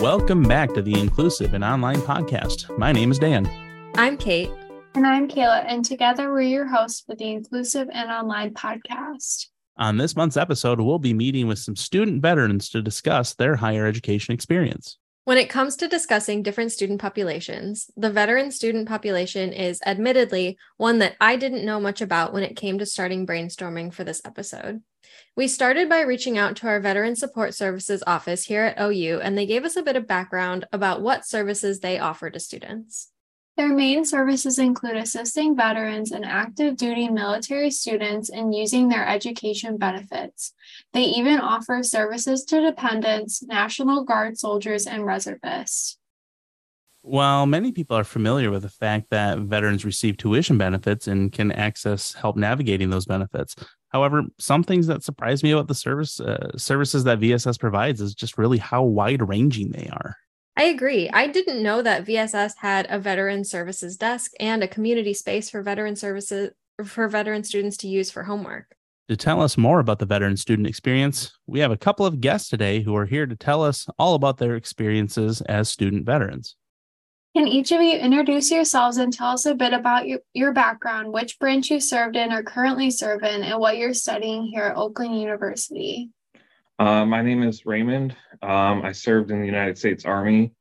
Welcome back to the Inclusive and Online Podcast. My name is Dan. I'm Kate. And I'm Kayla, and together we're your hosts for the Inclusive and Online Podcast. On this month's episode, we'll be meeting with some student veterans to discuss their higher education experience. When it comes to discussing different student populations, the veteran student population is admittedly one that I didn't know much about when it came to starting brainstorming for this episode. We started by reaching out to our Veteran Support Services office here at OU, and they gave us a bit of background about what services they offer to students. Their main services include assisting veterans and active duty military students in using their education benefits. They even offer services to dependents, National Guard soldiers, and reservists. While many people are familiar with the fact that veterans receive tuition benefits and can access help navigating those benefits, however, some things that surprise me about the service uh, services that VSS provides is just really how wide ranging they are. I agree. I didn't know that VSS had a veteran services desk and a community space for veteran services for veteran students to use for homework. To tell us more about the veteran student experience, we have a couple of guests today who are here to tell us all about their experiences as student veterans. Can each of you introduce yourselves and tell us a bit about your, your background, which branch you served in or currently serve in, and what you're studying here at Oakland University? Uh, my name is Raymond. Um, I served in the United States Army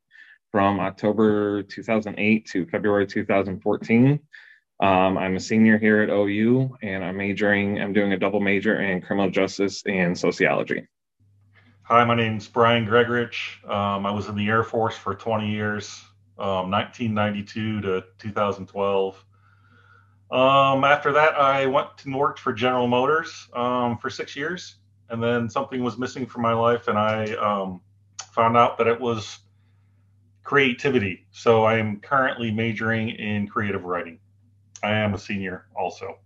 from October 2008 to February 2014. Um, I'm a senior here at OU and I'm majoring, I'm doing a double major in criminal justice and sociology. Hi, my name is Brian Gregorich. Um, I was in the Air Force for 20 years um, 1992 to 2012. Um, after that, I went and worked for General Motors um, for six years, and then something was missing from my life, and I um, found out that it was creativity. So I am currently majoring in creative writing. I am a senior also.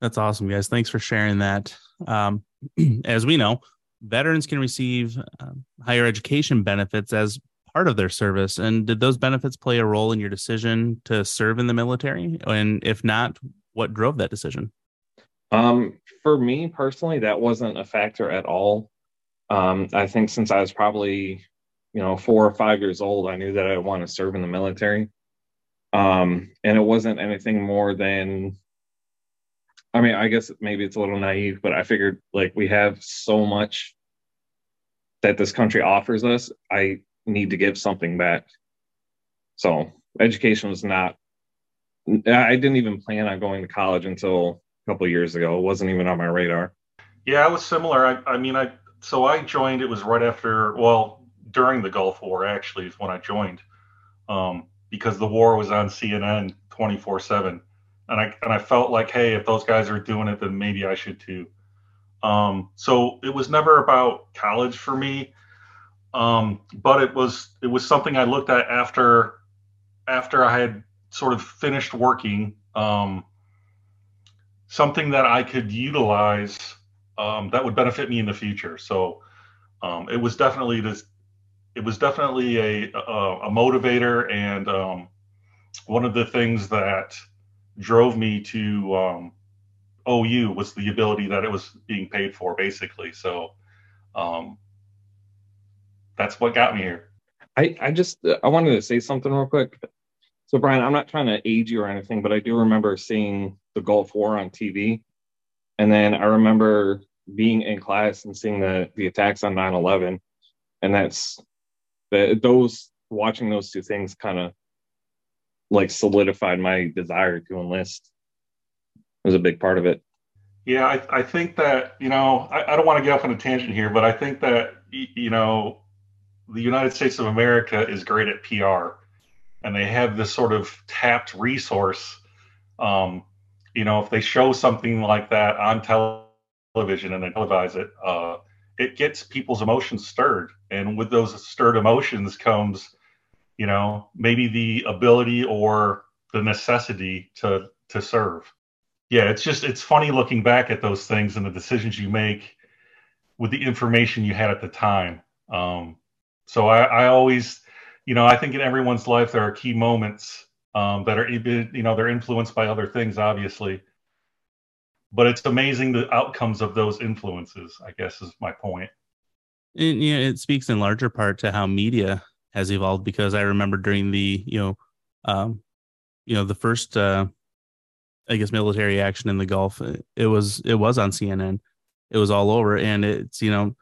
That's awesome, guys. Thanks for sharing that. Um, as we know, veterans can receive uh, higher education benefits as part of their service. And did those benefits play a role in your decision to serve in the military? And if not, what drove that decision? Um, for me personally, that wasn't a factor at all. Um, I think since I was probably, you know, four or five years old, I knew that I want to serve in the military. Um, and it wasn't anything more than, I mean, I guess maybe it's a little naive, but I figured like we have so much that this country offers us. I need to give something back. So education was not. I didn't even plan on going to college until a couple years ago. It wasn't even on my radar. Yeah, I was similar. I, I mean, I so I joined. It was right after, well, during the Gulf War actually is when I joined, um, because the war was on CNN 24 seven, and I and I felt like, hey, if those guys are doing it, then maybe I should too. Um, so it was never about college for me. Um, but it was it was something I looked at after after I had sort of finished working. Um, something that I could utilize um, that would benefit me in the future. So um, it was definitely this. It was definitely a a, a motivator and um, one of the things that drove me to um, OU was the ability that it was being paid for, basically. So um, that's what got me here. I, I just uh, I wanted to say something real quick. So Brian, I'm not trying to age you or anything, but I do remember seeing the Gulf War on TV. And then I remember being in class and seeing the the attacks on 9/11. And that's the those watching those two things kind of like solidified my desire to enlist. It was a big part of it. Yeah, I, I think that, you know, I, I don't want to get off on a tangent here, but I think that, you know, the United States of America is great at PR, and they have this sort of tapped resource. Um, you know, if they show something like that on television and they televise it, uh, it gets people's emotions stirred, and with those stirred emotions comes, you know, maybe the ability or the necessity to to serve. Yeah, it's just it's funny looking back at those things and the decisions you make with the information you had at the time. Um, so I, I always, you know, I think in everyone's life there are key moments um, that are, you know, they're influenced by other things, obviously. But it's amazing the outcomes of those influences. I guess is my point. And, you know, it speaks in larger part to how media has evolved because I remember during the you know um, you know the first uh, I guess military action in the Gulf it was it was on CNN it was all over and it's you know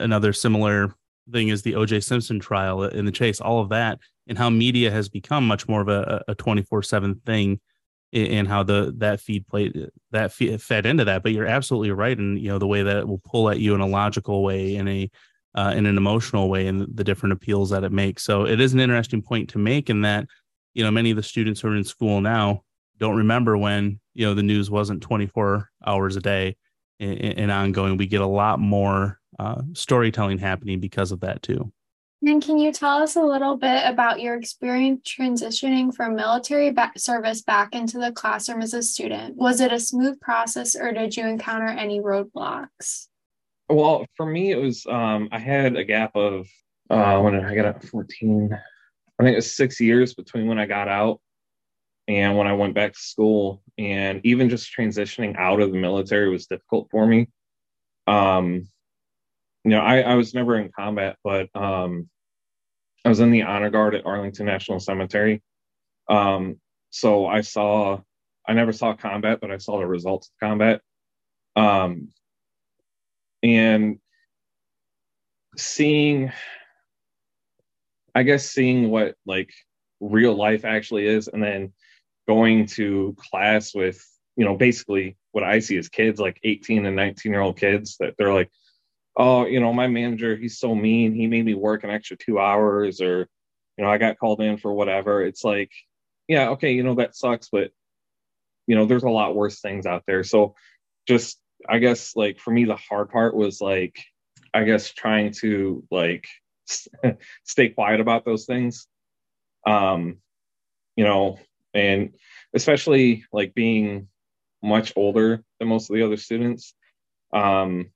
another similar thing is the OJ Simpson trial in the chase all of that and how media has become much more of a, a 24/7 thing and how the that feed played that feed, fed into that. But you're absolutely right and you know the way that it will pull at you in a logical way in a uh, in an emotional way and the different appeals that it makes. So it is an interesting point to make in that you know many of the students who are in school now don't remember when you know the news wasn't 24 hours a day and, and ongoing. We get a lot more uh, storytelling happening because of that too and can you tell us a little bit about your experience transitioning from military service back into the classroom as a student? Was it a smooth process or did you encounter any roadblocks? Well, for me, it was, um, I had a gap of, uh, when I got out 14, I think it was six years between when I got out and when I went back to school. And even just transitioning out of the military was difficult for me. Um, you know, I, I was never in combat, but um, I was in the honor guard at Arlington National Cemetery. Um, so I saw, I never saw combat, but I saw the results of combat. Um, and seeing, I guess, seeing what like real life actually is, and then going to class with, you know, basically what I see as kids, like 18 and 19 year old kids that they're like, oh, you know, my manager, he's so mean. He made me work an extra two hours, or, you know, I got called in for whatever. It's like, yeah, okay, you know, that sucks, but, you know, there's a lot worse things out there. So just, I guess, like, for me, the hard part was like, I guess, trying to, like, stay quiet about those things. Um, you know, and especially like being much older than most of the other students. Um,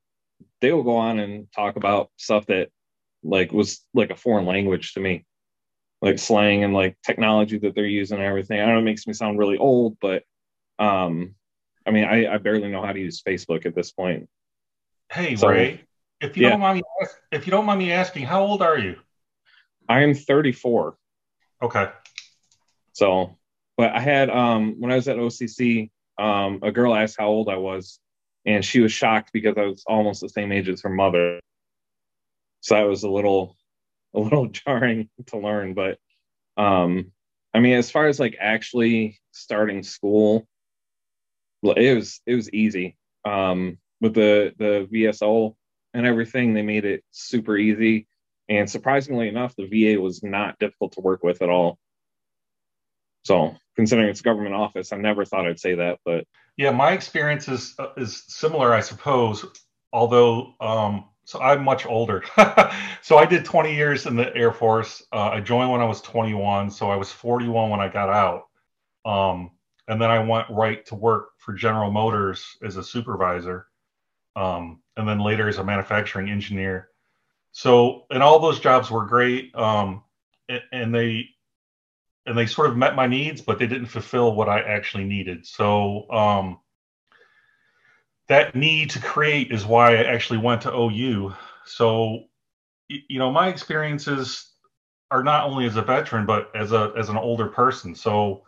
they will go on and talk about stuff that like was like a foreign language to me. Like slang and like technology that they're using and everything. I don't know it makes me sound really old but um i mean i, I barely know how to use facebook at this point. Hey so, ray if you yeah. don't mind me if you don't mind me asking how old are you? I am 34 okay. So but i had um when i was at occ um a girl asked how old i was and she was shocked because I was almost the same age as her mother. So that was a little a little jarring to learn, but um I mean as far as like actually starting school it was it was easy. Um with the the VSO and everything they made it super easy and surprisingly enough the VA was not difficult to work with at all. So, considering it's government office, I never thought I'd say that, but yeah, my experience is uh, is similar, I suppose. Although, um, so I'm much older. so I did 20 years in the Air Force. Uh, I joined when I was 21, so I was 41 when I got out. Um, and then I went right to work for General Motors as a supervisor, um, and then later as a manufacturing engineer. So, and all those jobs were great, um, and they and they sort of met my needs, but they didn't fulfill what I actually needed. So um, that need to create is why I actually went to OU. So you know, my experiences are not only as a veteran, but as a as an older person. So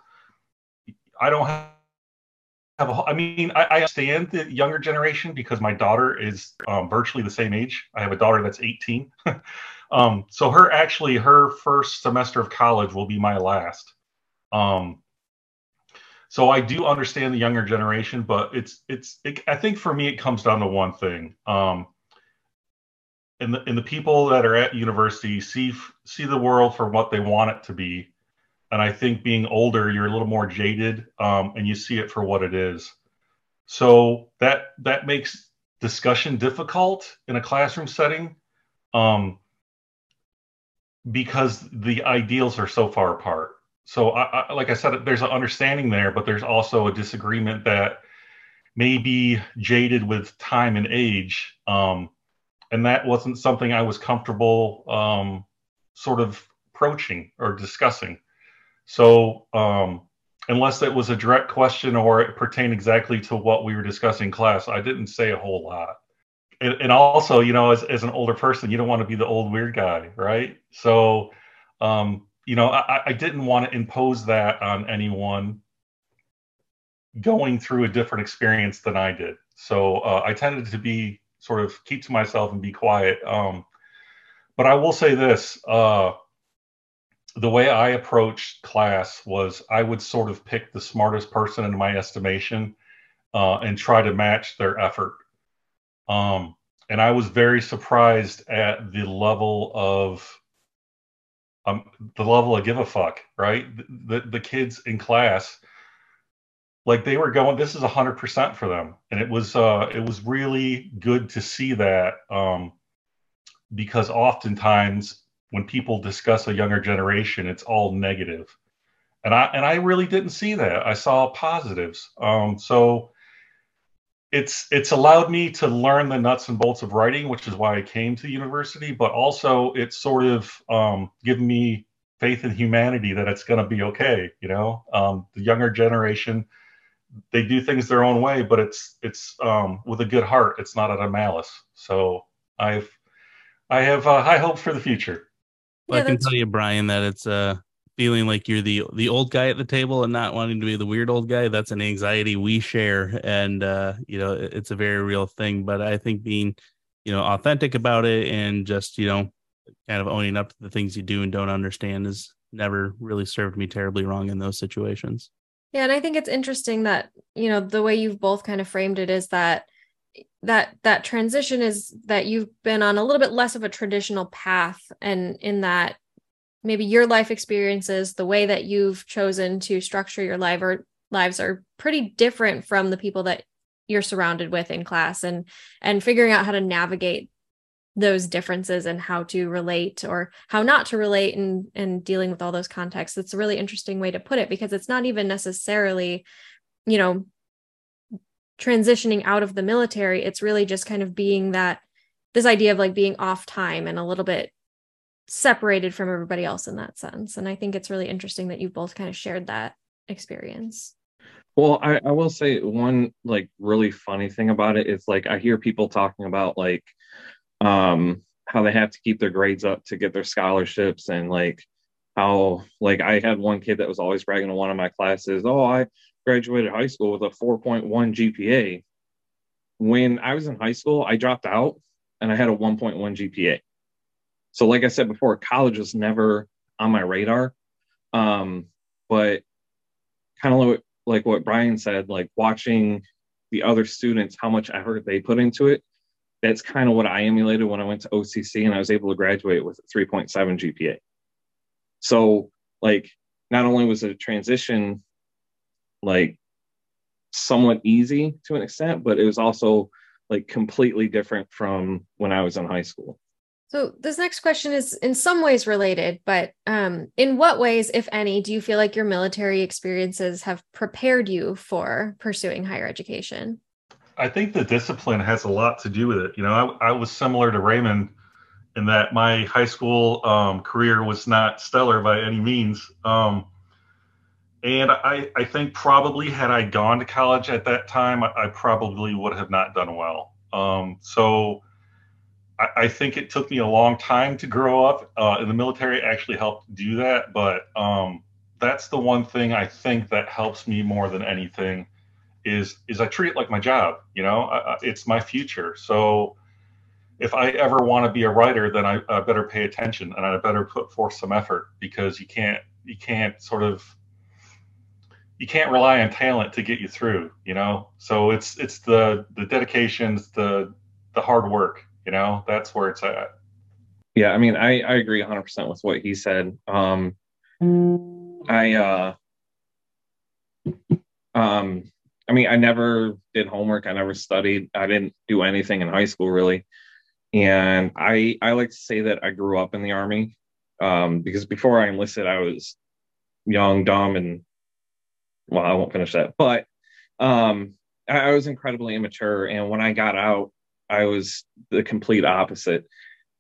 I don't have. Have a, I mean, I, I understand the younger generation because my daughter is um, virtually the same age. I have a daughter that's 18. Um, so her actually her first semester of college will be my last. Um, so I do understand the younger generation, but it's it's it, I think for me it comes down to one thing. Um, and the and the people that are at university see see the world for what they want it to be, and I think being older you're a little more jaded, um, and you see it for what it is. So that that makes discussion difficult in a classroom setting. Um, because the ideals are so far apart. So, I, I, like I said, there's an understanding there, but there's also a disagreement that may be jaded with time and age. Um, and that wasn't something I was comfortable um, sort of approaching or discussing. So, um, unless it was a direct question or it pertained exactly to what we were discussing in class, I didn't say a whole lot and, and also, you know, as, as an older person, you don't want to be the old weird guy, right? So um, you know, I, I didn't want to impose that on anyone going through a different experience than I did. So uh, I tended to be sort of keep to myself and be quiet. Um, but I will say this: uh, the way I approached class was I would sort of pick the smartest person in my estimation uh, and try to match their effort. Um, and I was very surprised at the level of um, the level of give a fuck, right? The, the, the kids in class, like they were going, this is a hundred percent for them. And it was, uh, it was really good to see that. Um, because oftentimes when people discuss a younger generation, it's all negative. And I, and I really didn't see that. I saw positives. Um, so, it's it's allowed me to learn the nuts and bolts of writing, which is why I came to the university. But also, it's sort of um, given me faith in humanity that it's going to be okay. You know, um, the younger generation they do things their own way, but it's it's um, with a good heart. It's not out of malice. So I've I have uh, high hopes for the future. Well, yeah, I can tell you, Brian, that it's uh feeling like you're the the old guy at the table and not wanting to be the weird old guy that's an anxiety we share. And uh you know it's a very real thing. But i think being you know authentic about it and just you know kind of owning up to the things you do and don't understand has never really served me terribly wrong in those situations. Yeah and i think it's interesting that you know the way you've both kind of framed it is that that that transition is that you've been on a little bit less of a traditional path and in that maybe your life experiences, the way that you've chosen to structure your life or lives are pretty different from the people that you're surrounded with in class and and figuring out how to navigate those differences and how to relate or how not to relate and and dealing with all those contexts. It's a really interesting way to put it because it's not even necessarily you know transitioning out of the military. It's really just kind of being that this idea of like being off time and a little bit separated from everybody else in that sense. And I think it's really interesting that you've both kind of shared that experience. Well, I, I will say one like really funny thing about it is like I hear people talking about like um how they have to keep their grades up to get their scholarships and like how like I had one kid that was always bragging to one of my classes, oh, I graduated high school with a 4.1 GPA. When I was in high school, I dropped out and I had a 1.1 GPA. So, like I said before, college was never on my radar. Um, but kind of like, like what Brian said, like watching the other students, how much effort they put into it. That's kind of what I emulated when I went to OCC and I was able to graduate with a 3.7 GPA. So, like, not only was it a transition, like, somewhat easy to an extent, but it was also like completely different from when I was in high school. So this next question is in some ways related, but um, in what ways, if any, do you feel like your military experiences have prepared you for pursuing higher education? I think the discipline has a lot to do with it. You know, I, I was similar to Raymond in that my high school um, career was not stellar by any means. Um, and I, I think probably had I gone to college at that time, I, I probably would have not done well. Um, so I, think it took me a long time to grow up. Uh, and the military actually helped do that. But um, that's the one thing I think that helps me more than anything is is I treat it like my job. You know, I, it's my future. So if I ever want to be a writer, then I, I better pay attention and I better put forth some effort because you can't you can't sort of you can't rely on talent to get you through you know so it's it's the the dedications the the hard work you know, that's where it's at. Yeah, I mean, I, I agree 100% with what he said. Um, I, uh, um, I mean, I never did homework. I never studied. I didn't do anything in high school really. And I, I like to say that I grew up in the army um, because before I enlisted, I was young, dumb, and well, I won't finish that. But um, I, I was incredibly immature. And when I got out, I was the complete opposite.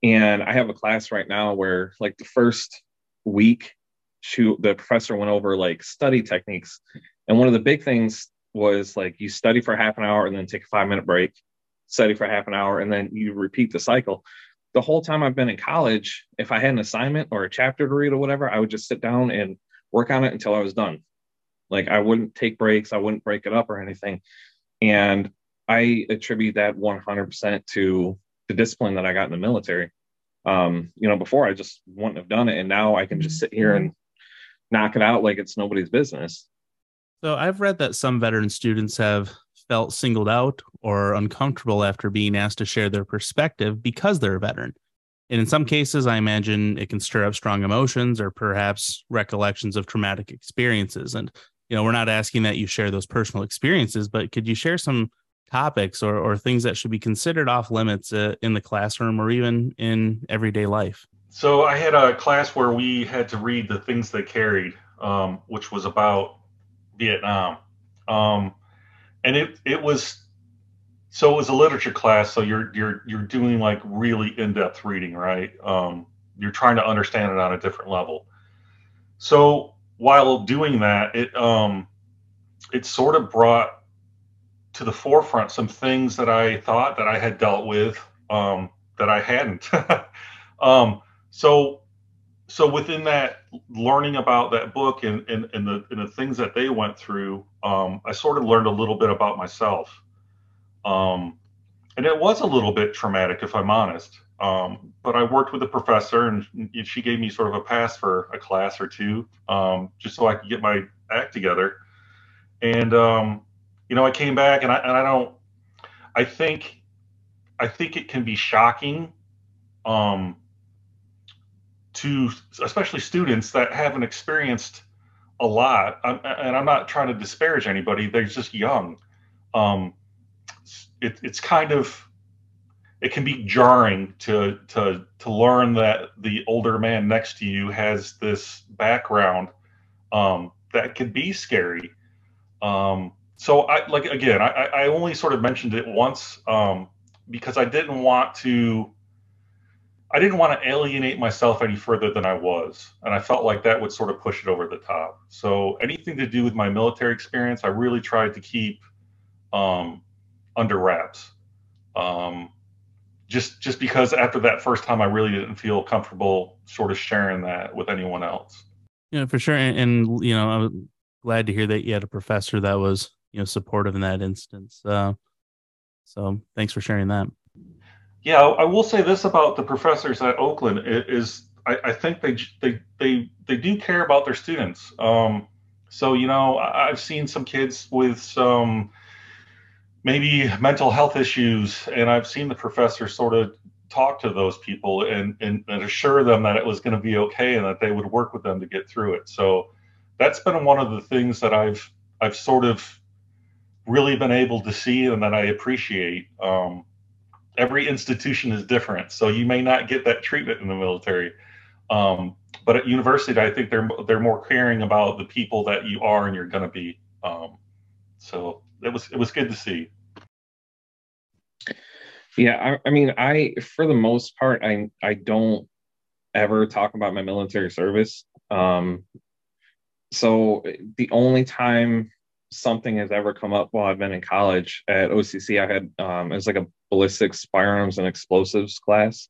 And I have a class right now where, like, the first week, she, the professor went over like study techniques. And one of the big things was like you study for half an hour and then take a five minute break, study for half an hour, and then you repeat the cycle. the whole time I've been in college, if I had an assignment or a chapter to read or whatever, I would just sit down and work on it until I was done. Like I wouldn't take breaks, I wouldn't break it up or anything. And I attribute that 100% to the discipline that I got in the military. Um, you know, before I just wouldn't have done it. And now I can just sit here and knock it out like it's nobody's business. So I've read that some veteran students have felt singled out or uncomfortable after being asked to share their perspective because they're a veteran. And in some cases, I imagine it can stir up strong emotions or perhaps recollections of traumatic experiences. And, you know, we're not asking that you share those personal experiences, but could you share some topics or, or things that should be considered off limits uh, in the classroom or even in everyday life? So I had a class where we had to read the things they carried, um, which was about Vietnam. Um, and it it was so it was a literature class so you're you're you're doing like really in-depth reading right um, you're trying to understand it on a different level so while doing that it um it sort of brought to the forefront some things that i thought that i had dealt with um that i hadn't. Um so so within that learning about that book and, and, and the and the things that they went through um, i sort of learned a little bit about myself. Um, and it was a little bit traumatic if i'm honest. Um, but i worked with a professor and she gave me sort of a pass for a class or two um, just so i could get my act together. And um, you know i came back and I, and I don't i think i think it can be shocking um, to especially students that haven't experienced a lot. I'm, and i'm not trying to disparage anybody. They're just young. Um, it, it's kind of it can be jarring to to to learn that the older man next to you has this background um, that can be scary. Um, so i like again I, I only sort of mentioned it once um, because i didn't want to I didn't want to alienate myself any further than I was. And I felt like that would sort of push it over the top. So anything to do with my military experience, I really tried to keep um, under wraps. Um, just just because after that first time, I really didn't feel comfortable sort of sharing that with anyone else. Yeah, for sure. And, and you know, I'm glad to hear that you had a professor that was you know supportive in that instance. Uh, so thanks for sharing that. Yeah, I will say this about the professors at Oakland is I, I think they they they they do care about their students. Um, so you know, I've seen some kids with some maybe mental health issues, and I've seen the professor sort of talk to those people and, and, and assure them that it was going to be okay and that they would work with them to get through it. So that's been one of the things that I've I've sort of really been able to see and that I appreciate. Um, every institution is different, so you may not get that treatment in the military. Um, but at university, I think they're they're more caring about the people that you are and you're going to be. Um, so it was it was good to see. Yeah, I, I mean, I for the most part, I I don't ever talk about my military service. Um, so the only time something has ever come up while I've been in college at OCC. I had um, it was like a ballistics, firearms, and explosives class.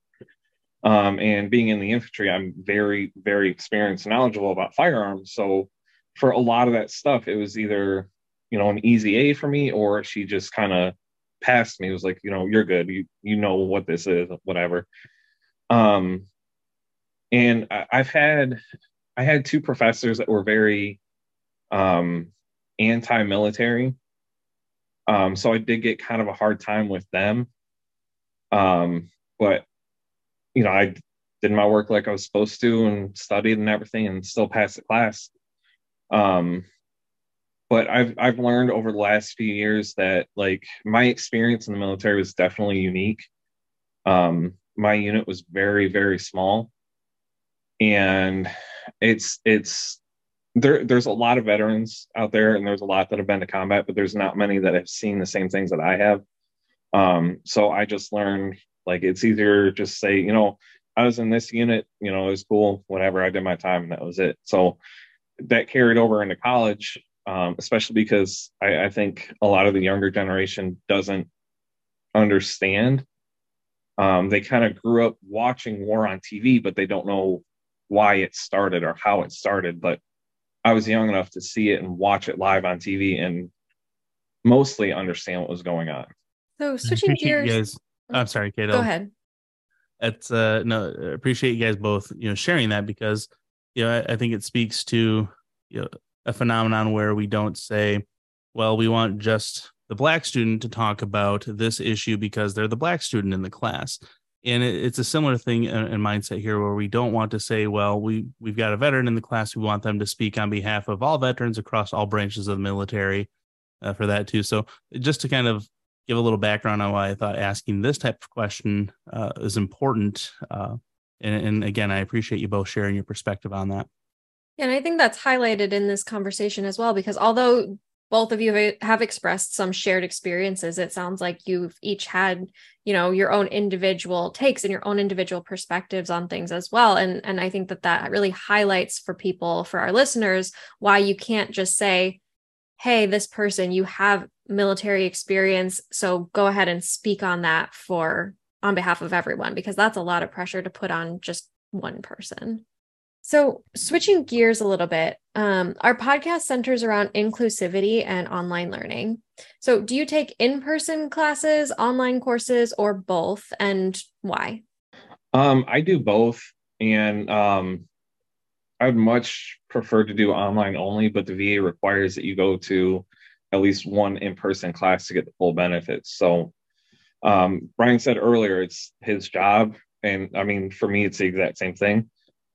Um, and being in the infantry, I'm very, very experienced and knowledgeable about firearms. So for a lot of that stuff, it was either you know an easy A for me, or she just kind of passed me. It was like, you know, you're good. You you know what this is, whatever. Um, and I, I've had I had two professors that were very um anti-military. Um, so I did get kind of a hard time with them. Um, but you know, I did my work like I was supposed to and studied and everything and still passed the class. Um, but I've I've learned over the last few years that like my experience in the military was definitely unique. Um, my unit was very very small, and it's it's there there's a lot of veterans out there and there's a lot that have been to combat but there's not many that have seen the same things that i have um so i just learned like it's easier just say you know i was in this unit you know it was cool whatever i did my time and that was it so that carried over into college um, especially because I, I think a lot of the younger generation doesn't understand um, they kind of grew up watching war on TV, but they don't know why it started or how it started. But I was young enough to see it and watch it live on TV and mostly understand what was going on. So switching gears. Guys, I'm sorry, Kato. Go ahead. It's uh no appreciate you guys both you know sharing that because you know I, I think it speaks to you know a phenomenon where we don't say well we want just the black student to talk about this issue because they're the black student in the class and it, it's a similar thing in, in, mindset here where we don't want to say well we we've got a veteran in the class. We want them to speak on behalf of all veterans across all branches of the military uh, for that too. So just to kind of give a little background on why i thought asking this type of question uh, is important uh, and, and again i appreciate you both sharing your perspective on that. And I think that's highlighted in this conversation as well, because although both of you have expressed some shared experiences. It sounds like you've each had you know your own individual takes and your own individual perspectives on things as well. And and i think that that really highlights for people for our listeners why you can't just say hey this person you have military experience so go ahead and speak on that for on behalf of everyone because that's a lot of pressure to put on just one person so, switching gears a little bit, um, our podcast centers around inclusivity and online learning. So, do you take in person classes, online courses, or both, and why? Um, I do both, and um, I would much prefer to do online only, but the VA requires that you go to at least one in person class to get the full benefits. So, um, Brian said earlier, it's his job. And I mean, for me, it's the exact same thing.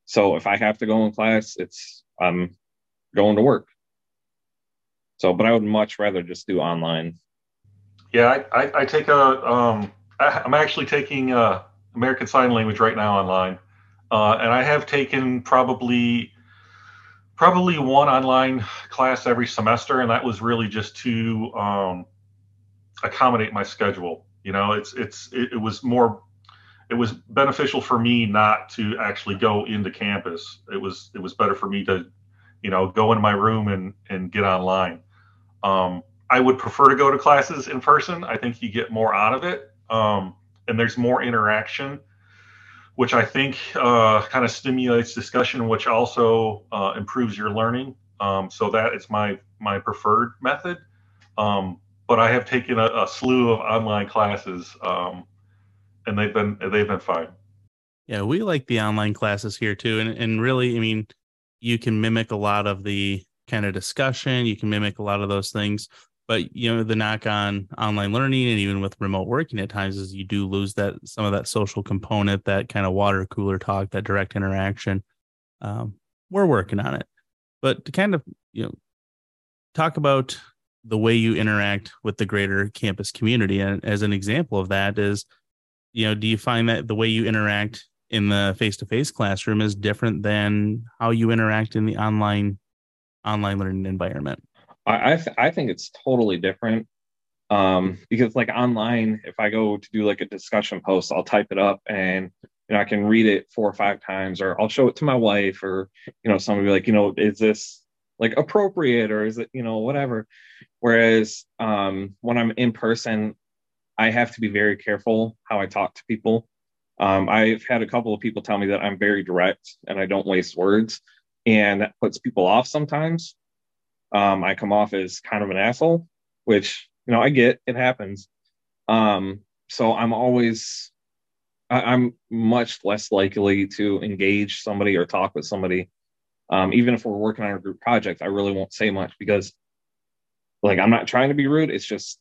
So if I have to go in class, it's I'm going to work. So, but I would much rather just do online. Yeah, I, I, I take a um, I, am actually taking uh, American Sign Language right now online, uh, and I have taken probably probably one online class every semester, and that was really just to um, accommodate my schedule. You know, it's it's it, it was more it was beneficial for me not to actually go into campus. It was it was better for me to, you know, go into my room and and get online. Um, I would prefer to go to classes in person. I think you get more out of it, um, and there's more interaction, which I think uh, kind of stimulates discussion, which also uh, improves your learning. Um, so that is my my preferred method. Um, but I have taken a, a, slew of online classes um, and they've been they've been fine. Yeah, we like the online classes here too, and and really, I mean, you can mimic a lot of the kind of discussion. You can mimic a lot of those things, but you know, the knock on online learning and even with remote working at times is you do lose that some of that social component, that kind of water cooler talk, that direct interaction. Um, we're working on it, but to kind of you know talk about the way you interact with the greater campus community, and as an example of that is you know, do you find that the way you interact in the face-to-face classroom is different than how you interact in the online online learning environment? I I, th- I think it's totally different um, because like online, if I go to do like a discussion post, I'll type it up and you know I can read it four or five times, or I'll show it to my wife, or you know somebody like you know is this like appropriate or is it you know whatever. Whereas um, when I'm in person, I have to be very careful how I talk to people. Um, I've had a couple of people tell me that I'm very direct and I don't waste words, and that puts people off sometimes. Um, I come off as kind of an asshole, which you know I get. It happens. Um, so I'm always I, am much less likely to engage somebody or talk with somebody. Um, even if we're working on a group project, I really won't say much because, like, I'm not trying to be rude. It's just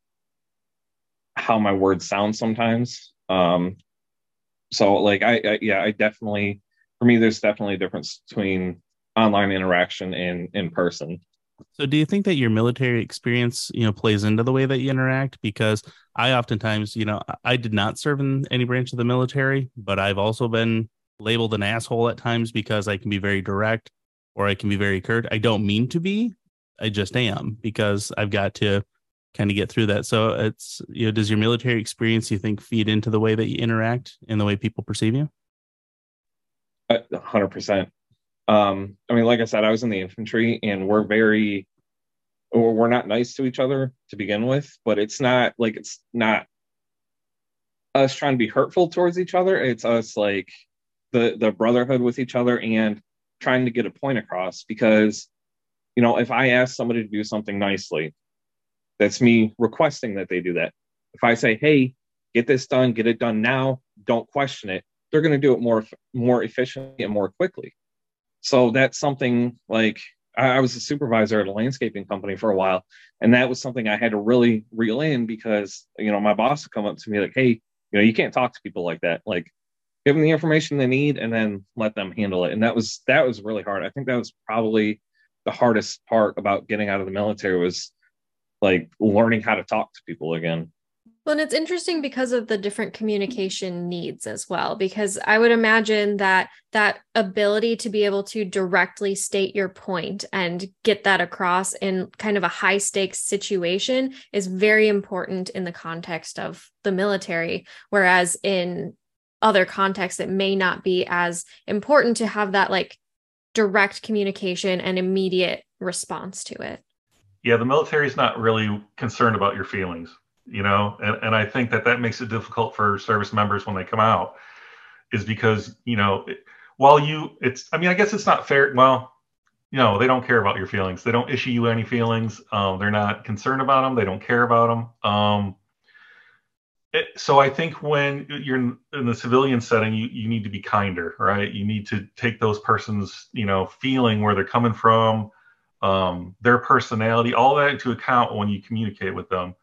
how my words sound sometimes. Um, so like I, I, yeah, I definitely for me there's definitely a difference between online interaction and in person. So do you think that your military experience, you know, plays into the way that you interact? Because I oftentimes, you know, I did not serve in any branch of the military, but I've also been labeled an asshole at times because I can be very direct or I can be very curt. I don't mean to be, I just am because I've got to kind of get through that. So it's you know, does your military experience you think feed into the way that you interact and the way people perceive you? hundred percent. Um, I mean, like I said, I was in the infantry, and we're very, or we're not nice to each other to begin with. But it's not like it's not us trying to be hurtful towards each other. It's us like the the brotherhood with each other and trying to get a point across because you know if i ask somebody to do something nicely that's me requesting that they do that. If i say hey get this done get it done now don't question it they're going to do it more more efficiently and more quickly. So that's something like I, was a supervisor at a landscaping company for a while and that was something i had to really reel in because you know my boss would come up to me like hey you know you can't talk to people like that. Like give them the information they need and then let them handle it. And that was that was really hard. I think that was probably the hardest part about getting out of the military was like learning how to talk to people again well, and it's interesting because of the different communication needs as well, because I would imagine that that ability to be able to directly state your point and get that across in kind of a high stakes situation is very important in the context of the military. Whereas in other contexts it may not be as important to have that like direct communication and immediate response to it yeah the military is not really concerned about your feelings you know? And, and i think that that makes it difficult for service members when they come out is because you know while you it's i mean i guess it's not fair well you know they don't care about your feelings. They don't issue you any feelings. Um, they're not concerned about them they don't care about them um, so I think when you're in, in the civilian setting, you, you need to be kinder, right? You need to take those person's, you know, feeling where they're coming from, um, their personality, all that into account when you communicate with them.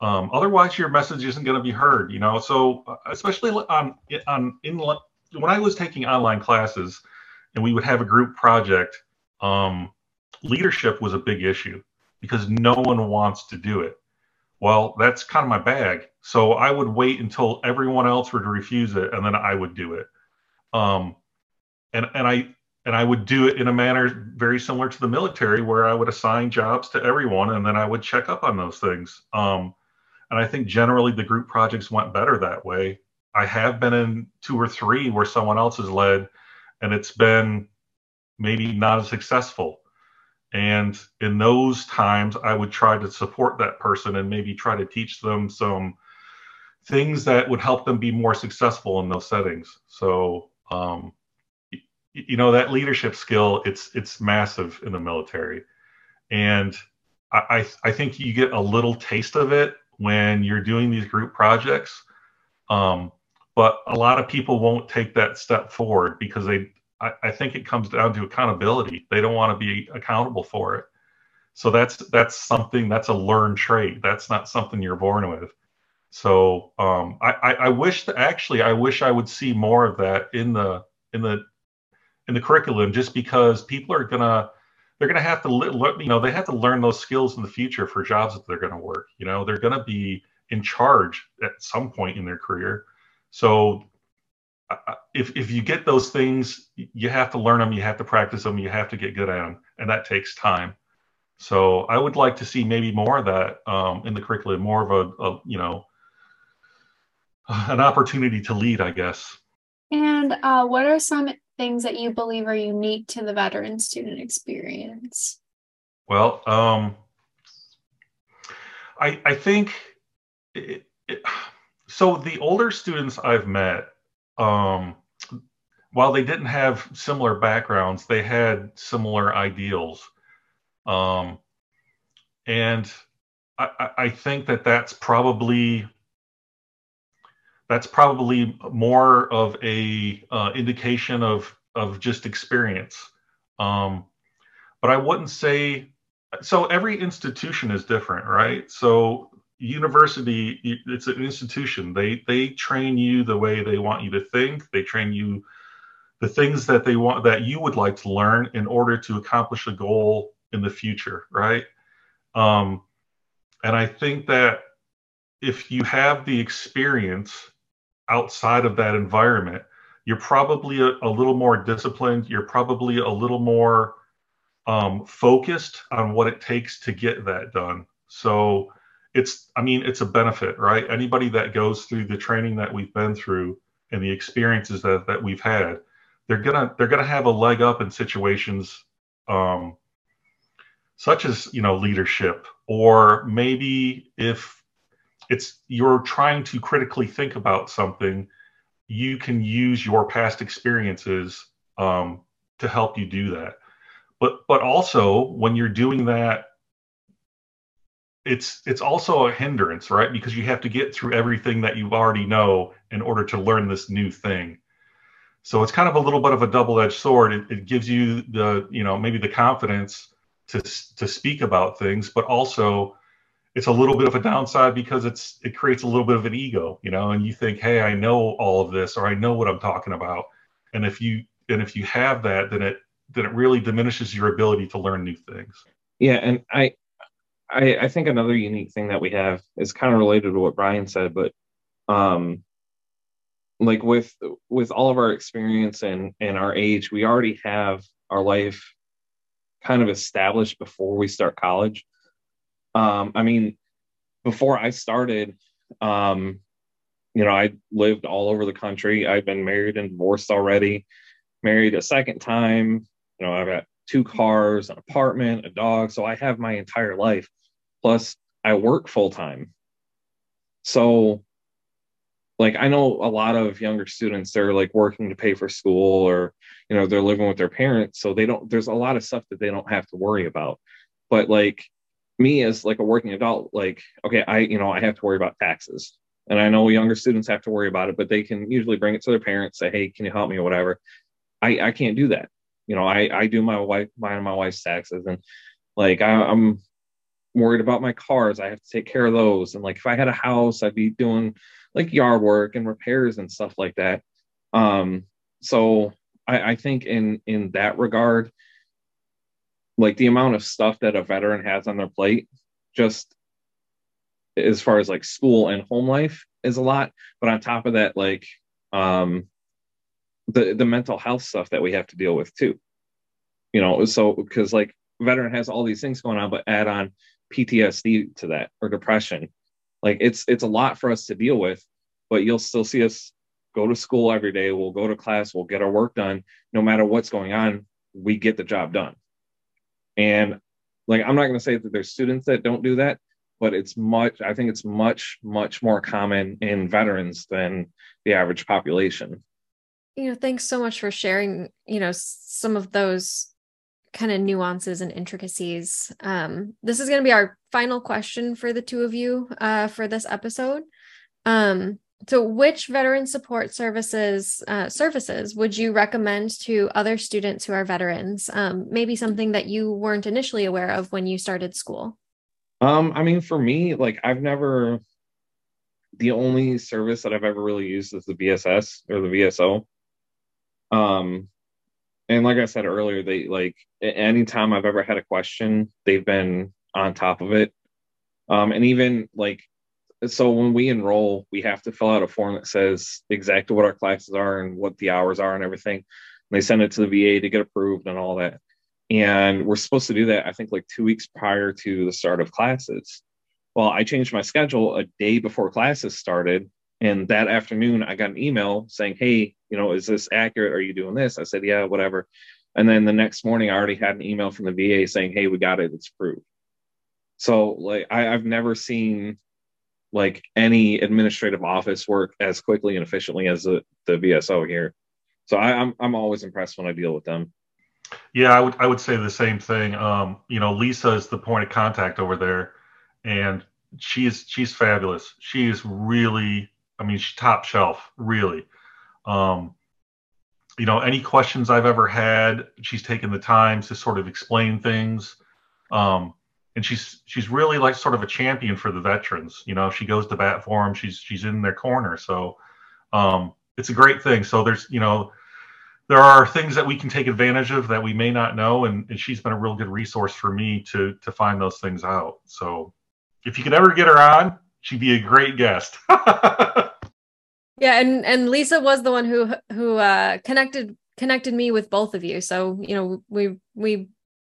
Um, otherwise, your message isn't going to be heard, you know. So, uh, especially on on in when I was taking online classes, and we would have a group project, um, leadership was a big issue because no one wants to do it. Well, that's kind of my bag. So I would wait until everyone else were to refuse it, and then I would do it. Um, and and I and I would do it in a manner very similar to the military, where I would assign jobs to everyone, and then I would check up on those things. Um, and I think generally the group projects went better that way. I have been in two or three where someone else has led, and it's been maybe not as successful. And in those times, I would try to support that person and maybe try to teach them some things that would help them be more successful in those settings. So, um, you, know, that leadership skill, it's it's massive in the military, and I I think you get a little taste of it when you're doing these group projects. Um, but a lot of people won't take that step forward because they I, I think it comes down to accountability. They don't want to be accountable for it. So that's that's something that's a learned trait. That's not something you're born with. So um, I, I, I wish that actually I wish I would see more of that in the in the in the curriculum, just because people are gonna they're gonna have to you know they have to learn those skills in the future for jobs that they're gonna work. You know they're gonna be in charge at some point in their career. So if if you get those things, you have to learn them, you have to practice them, you have to get good at them, and that takes time. So I would like to see maybe more of that um, in the curriculum, more of a, a, you know an opportunity to lead, I guess. And uh, what are some things that you believe are unique to the veteran student experience? Well, um, I I think it, it, so. The older students I've met um, while they didn't have similar backgrounds, they had similar ideals. Um, and I, I think that that's probably that's probably more of a uh, indication of of just experience. Um, but I wouldn't say so. Every institution is different, right? So university it's an institution they they train you the way they want you to think they train you the things that they want that you would like to learn in order to accomplish a goal in the future right um, and i think that if you have the experience outside of that environment you're probably a, a little more disciplined. You're probably a little more um, focused on what it takes to get that done. So it's i mean it's a benefit right? Anybody that goes through the training that we've been through and the experiences that that we've had they're gonna they're gonna have a leg up in situations um, such as you know leadership or maybe if it's you're trying to critically think about something, you can use your past experiences um, to help you do that. But but also when you're doing that, it's it's also a hindrance, right? Because you have to get through everything that you already know in order to learn this new thing. So it's kind of a little bit of a double-edged sword. It, it gives you the you know maybe the confidence to to speak about things, but also it's a little bit of a downside because it's it creates a little bit of an ego, you know, and you think, hey, I know all of this or I know what I'm talking about. And if you and if you have that, then it then it really diminishes your ability to learn new things. Yeah, and I I, I think another unique thing that we have is kind of related to what Brian said, but um like with with all of our experience and and our age, we already have our life kind of established before we start college. Um, I mean, before I started, um, you know, I lived all over the country. I've been married and divorced already, married a second time. You know, I've got two cars, an apartment, a dog. So I have my entire life. Plus, I work full time. So, like, I know a lot of younger students, they're like working to pay for school or, you know, they're living with their parents. So they don't, there's a lot of stuff that they don't have to worry about. But like, me as like a working adult, like, okay, I, you know, I have to worry about taxes. And I know younger students have to worry about it, but they can usually bring it to their parents, say, hey, can you help me or whatever. I, I can't do that. You know, I, I do my wife, mine and my wife's taxes. And like, I, I'm worried about my cars. I have to take care of those. And like, if I had a house, I'd be doing like yard work and repairs and stuff like that. Um, so I, I think in, in that regard, like the amount of stuff that a veteran has on their plate just as far as like school and home life is a lot. But on top of that like um the the mental health stuff that we have to deal with too. You know so because like veteran has all these things going on but add on ptsd to that or depression like it's it's a lot for us to deal with but you'll still see us go to school every day. We'll go to class. We'll get our work done. No matter what's going on we get the job done and like, I'm not going to say that there's students that don't do that, but it's much, I think it's much, much more common in veterans than the average population. You know, thanks so much for sharing, you know, some of those kind of nuances and intricacies. Um, this is going to be our final question for the two of you uh, for this episode. Um, so, which veteran support services uh, services would you recommend to other students who are veterans? Um, maybe something that you weren't initially aware of when you started school. Um, I mean, for me, like I've never. The only service that I've ever really used is the VSS or the VSO. Um, and like I said earlier, they like anytime I've ever had a question, they've been on top of it. Um, and even like so when we enroll, we have to fill out a form that says exactly what our classes are and what the hours are and everything. And they send it to the VA to get approved and all that. And we're supposed to do that, I think, like two weeks prior to the start of classes. Well, I changed my schedule a day before classes started. And that afternoon, I got an email saying, Hey, you know, is this accurate? Are you doing this? I said, Yeah, whatever. And then the next morning, I already had an email from the VA saying, Hey, we got it. It's approved. So, like, I, I've never seen like any administrative office work as quickly and efficiently as the, the VSO here. So I, am I'm, I'm always impressed when I deal with them. Yeah, I would I would say the same thing. Um, you know, Lisa is the point of contact over there, and she's she's fabulous. She is really, I mean, she's top shelf, really. Um, you know, any questions I've ever had, she's taken the time to sort of explain things. Um, and she's she's really like sort of a champion for the veterans. You know, she goes to bat for them. She's she's in their corner. So um, it's a great thing. So there's you know there are things that we can take advantage of that we may not know, and, and she's been a real good resource for me to to find those things out. So if you could ever get her on, she'd be a great guest. yeah, and and Lisa was the one who who uh, connected connected me with both of you. So you know we we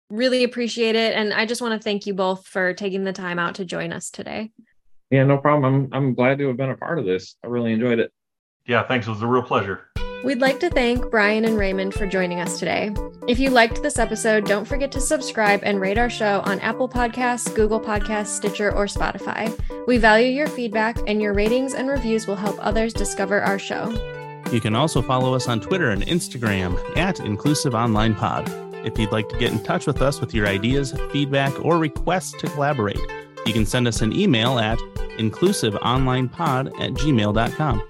really appreciate it. And I just want to thank you both for taking the time out to join us today. Yeah, no problem. I'm I'm glad to have been a part of this. I really enjoyed it. Yeah, thanks. It was a real pleasure. We'd like to thank Brian and Raymond for joining us today. If you liked this episode, don't forget to subscribe and rate our show on Apple Podcasts, Google Podcasts, Stitcher, or Spotify. We value your feedback, and your ratings and reviews will help others discover our show. You can also follow us on Twitter and Instagram at Inclusive Online Pod. If you'd like to get in touch with us with your ideas, feedback, or requests to collaborate, you can send us an email at inclusiveonlinepod at gmail.com.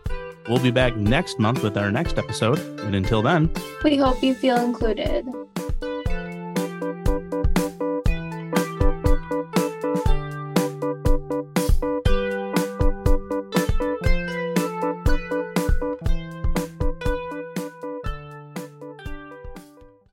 We'll be back next month with our next episode. And until then, We hope you feel included.